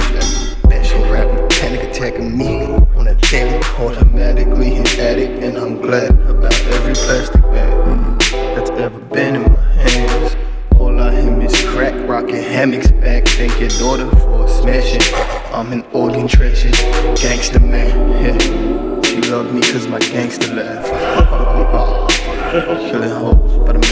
sender. Passion rapping, panic attacking me on a daily, automatically an addict, and I'm glad about every plastic bag that's ever been in my hands. All I hear is crack, rocking hammocks back, thank your daughter for smashing. I'm an organ treasure, gangster man. Yeah. She loved me cause my gangster laugh. Killing hoes, but I'm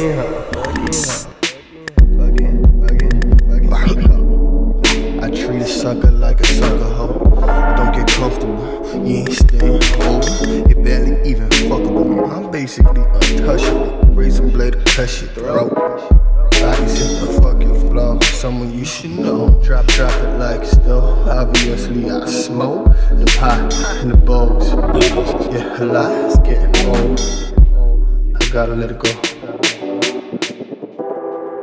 I treat a sucker like a sucker hoe. Don't get comfortable, you ain't staying. You barely even fuckable. I'm basically untouchable. Razor blade to cut your throat. Bodies hit the flow. Someone you should know. Drop, drop it like still. Obviously I smoke the pot and the bowls. Yeah, a lot getting old. I gotta let it go.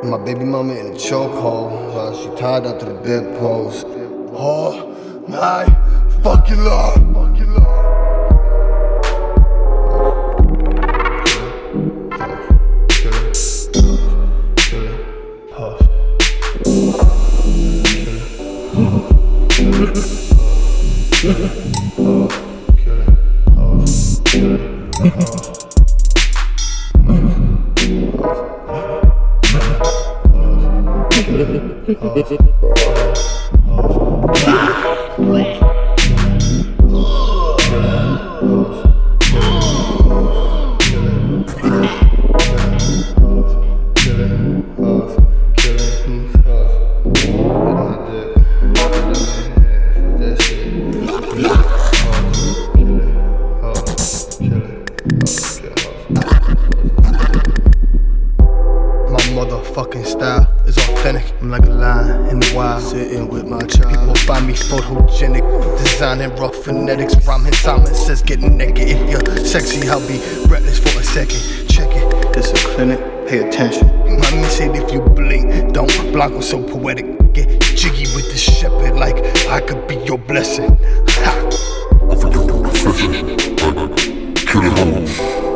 My baby mama in a chokehold while she tied up to the bedpost. Oh my fucking lord. Fucking lord. My Find me photogenic, designing rough phonetics. Rhyming Simon says, get naked if you're sexy. I'll be breathless for a second. Check it. This a clinic, pay attention. Mommy said, if you blink, don't block, I'm so poetic. Get jiggy with the shepherd, like I could be your blessing. Ha! Overdue, refreshing, kill it all.